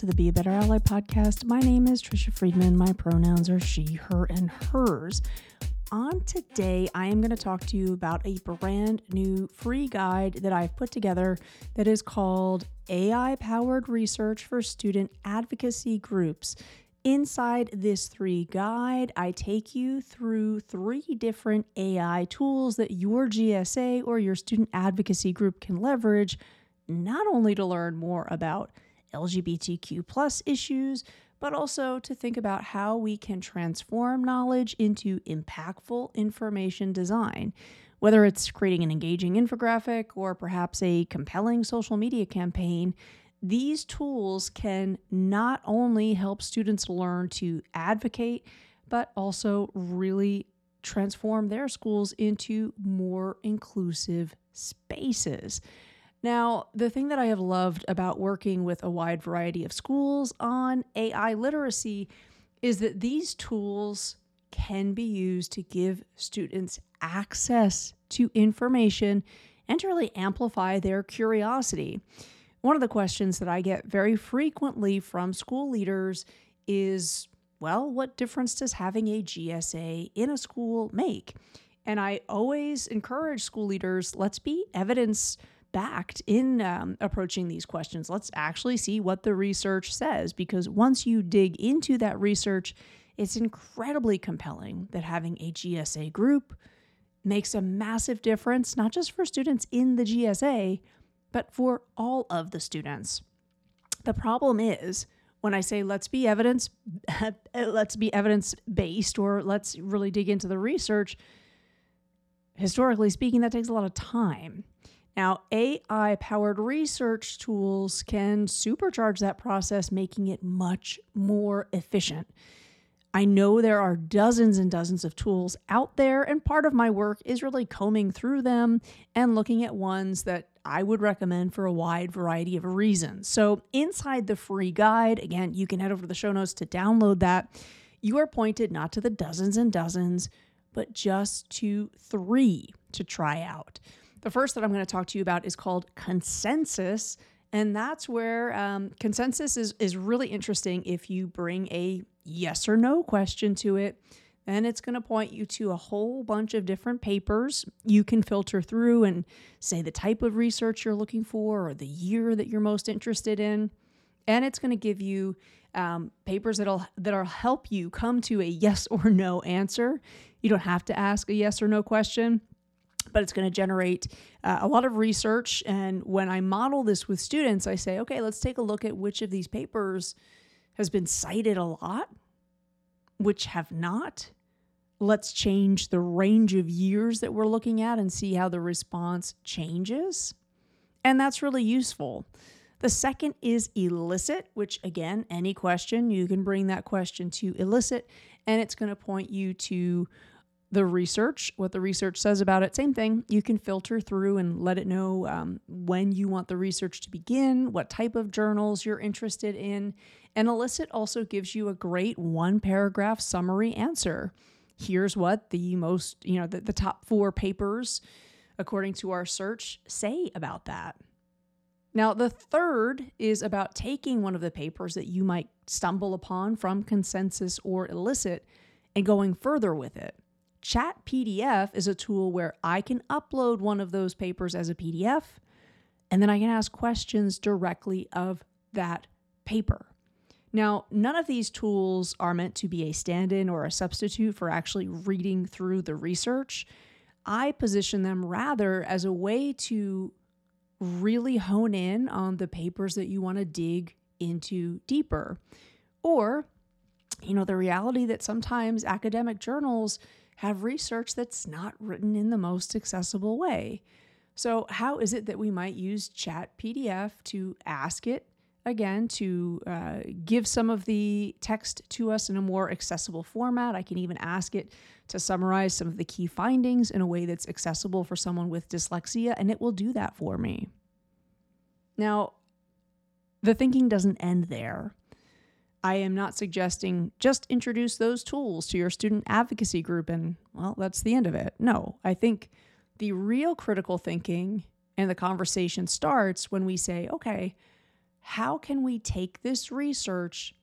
to the Be a Better Ally podcast. My name is Tricia Friedman. My pronouns are she, her, and hers. On today, I am going to talk to you about a brand new free guide that I've put together that is called AI Powered Research for Student Advocacy Groups. Inside this three guide, I take you through three different AI tools that your GSA or your student advocacy group can leverage, not only to learn more about LGBTQ plus issues, but also to think about how we can transform knowledge into impactful information design. Whether it's creating an engaging infographic or perhaps a compelling social media campaign, these tools can not only help students learn to advocate, but also really transform their schools into more inclusive spaces. Now, the thing that I have loved about working with a wide variety of schools on AI literacy is that these tools can be used to give students access to information and to really amplify their curiosity. One of the questions that I get very frequently from school leaders is well, what difference does having a GSA in a school make? And I always encourage school leaders let's be evidence backed in um, approaching these questions. Let's actually see what the research says, because once you dig into that research, it's incredibly compelling that having a GSA group makes a massive difference, not just for students in the GSA, but for all of the students. The problem is when I say let's be evidence let's be evidence based or let's really dig into the research, historically speaking that takes a lot of time. Now, AI powered research tools can supercharge that process, making it much more efficient. I know there are dozens and dozens of tools out there, and part of my work is really combing through them and looking at ones that I would recommend for a wide variety of reasons. So, inside the free guide, again, you can head over to the show notes to download that. You are pointed not to the dozens and dozens, but just to three to try out. The first that I'm going to talk to you about is called Consensus. And that's where um, consensus is, is really interesting if you bring a yes or no question to it. Then it's going to point you to a whole bunch of different papers you can filter through and say the type of research you're looking for or the year that you're most interested in. And it's going to give you um, papers that'll that'll help you come to a yes or no answer. You don't have to ask a yes or no question but it's going to generate uh, a lot of research. And when I model this with students, I say, okay, let's take a look at which of these papers has been cited a lot, which have not. Let's change the range of years that we're looking at and see how the response changes. And that's really useful. The second is Elicit, which again, any question, you can bring that question to Elicit, and it's going to point you to the research, what the research says about it. Same thing. You can filter through and let it know um, when you want the research to begin, what type of journals you're interested in. And Elicit also gives you a great one paragraph summary answer. Here's what the most, you know, the, the top four papers, according to our search, say about that. Now, the third is about taking one of the papers that you might stumble upon from consensus or Elicit and going further with it. ChatPDF is a tool where I can upload one of those papers as a PDF and then I can ask questions directly of that paper. Now, none of these tools are meant to be a stand in or a substitute for actually reading through the research. I position them rather as a way to really hone in on the papers that you want to dig into deeper. Or, you know, the reality that sometimes academic journals have research that's not written in the most accessible way. So, how is it that we might use ChatPDF to ask it again to uh, give some of the text to us in a more accessible format? I can even ask it to summarize some of the key findings in a way that's accessible for someone with dyslexia, and it will do that for me. Now, the thinking doesn't end there. I am not suggesting just introduce those tools to your student advocacy group and, well, that's the end of it. No, I think the real critical thinking and the conversation starts when we say, okay, how can we take this research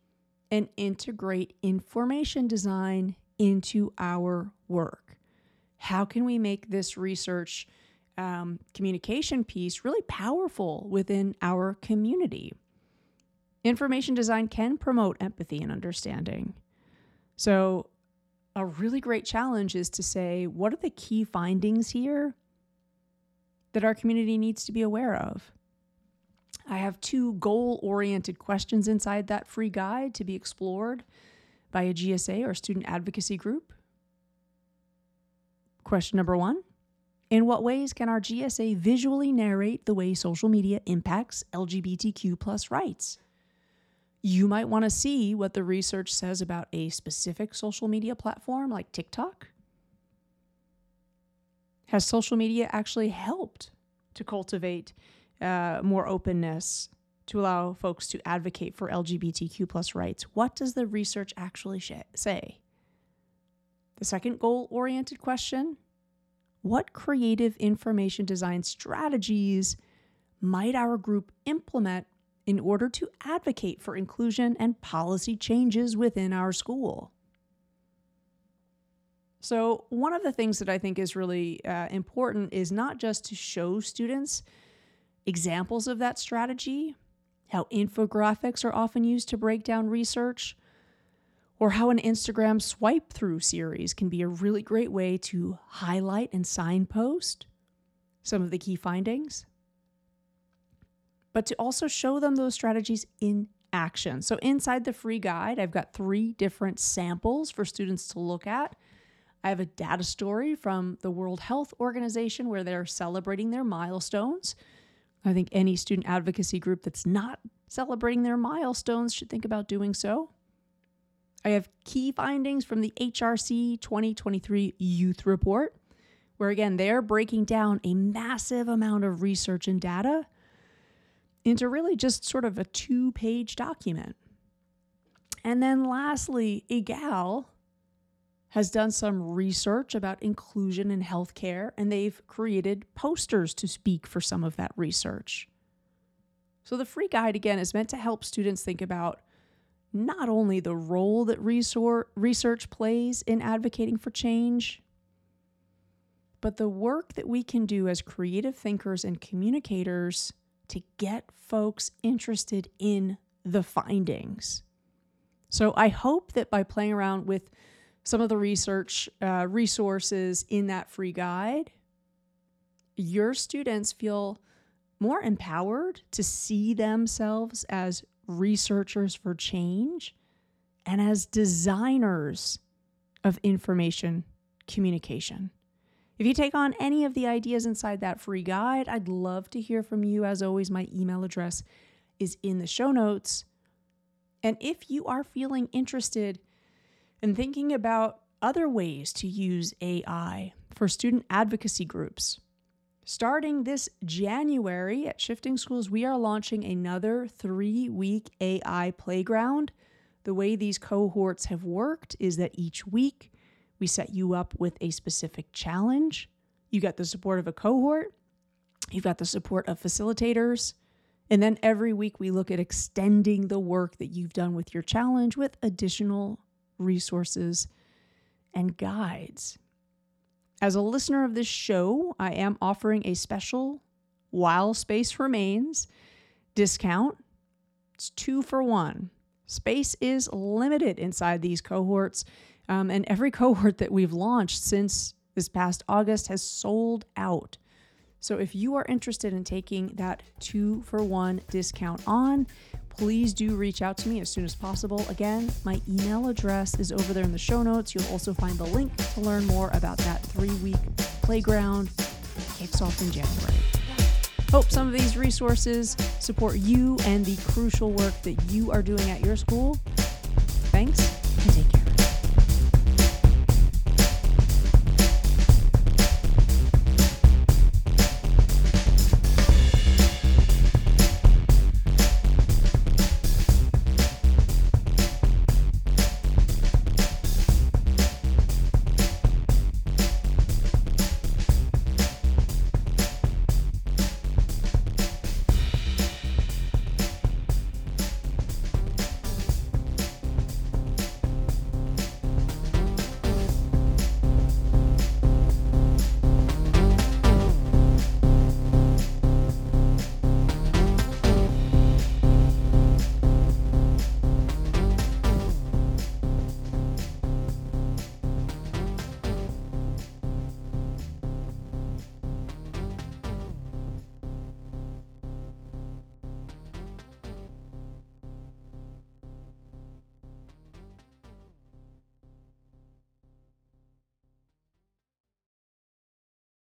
and integrate information design into our work? How can we make this research um, communication piece really powerful within our community? Information design can promote empathy and understanding. So, a really great challenge is to say, what are the key findings here that our community needs to be aware of? I have two goal oriented questions inside that free guide to be explored by a GSA or student advocacy group. Question number one In what ways can our GSA visually narrate the way social media impacts LGBTQ plus rights? You might want to see what the research says about a specific social media platform like TikTok. Has social media actually helped to cultivate uh, more openness to allow folks to advocate for LGBTQ plus rights. What does the research actually sh- say? The second goal oriented question What creative information design strategies might our group implement in order to advocate for inclusion and policy changes within our school? So, one of the things that I think is really uh, important is not just to show students examples of that strategy, how infographics are often used to break down research, or how an Instagram swipe through series can be a really great way to highlight and signpost some of the key findings, but to also show them those strategies in action. So, inside the free guide, I've got three different samples for students to look at. I have a data story from the World Health Organization where they're celebrating their milestones. I think any student advocacy group that's not celebrating their milestones should think about doing so. I have key findings from the HRC 2023 Youth Report, where again, they're breaking down a massive amount of research and data into really just sort of a two page document. And then lastly, Egale has done some research about inclusion in healthcare, and they've created posters to speak for some of that research. So, the free guide again is meant to help students think about not only the role that research plays in advocating for change, but the work that we can do as creative thinkers and communicators to get folks interested in the findings. So, I hope that by playing around with some of the research uh, resources in that free guide, your students feel more empowered to see themselves as researchers for change and as designers of information communication. If you take on any of the ideas inside that free guide, I'd love to hear from you. As always, my email address is in the show notes. And if you are feeling interested in thinking about other ways to use AI for student advocacy groups. Starting this January at Shifting Schools, we are launching another three week AI playground. The way these cohorts have worked is that each week we set you up with a specific challenge. You got the support of a cohort, you've got the support of facilitators. And then every week we look at extending the work that you've done with your challenge with additional resources, and guides. As a listener of this show, I am offering a special while space remains discount. It's two for one. Space is limited inside these cohorts, um, and every cohort that we've launched since this past August has sold out. So if you are interested in taking that two for one discount on, please do reach out to me as soon as possible. Again, my email address is over there in the show notes. You'll also find the link to learn more about that three week playground kicks off in January. Hope some of these resources support you and the crucial work that you are doing at your school. Thanks and take care.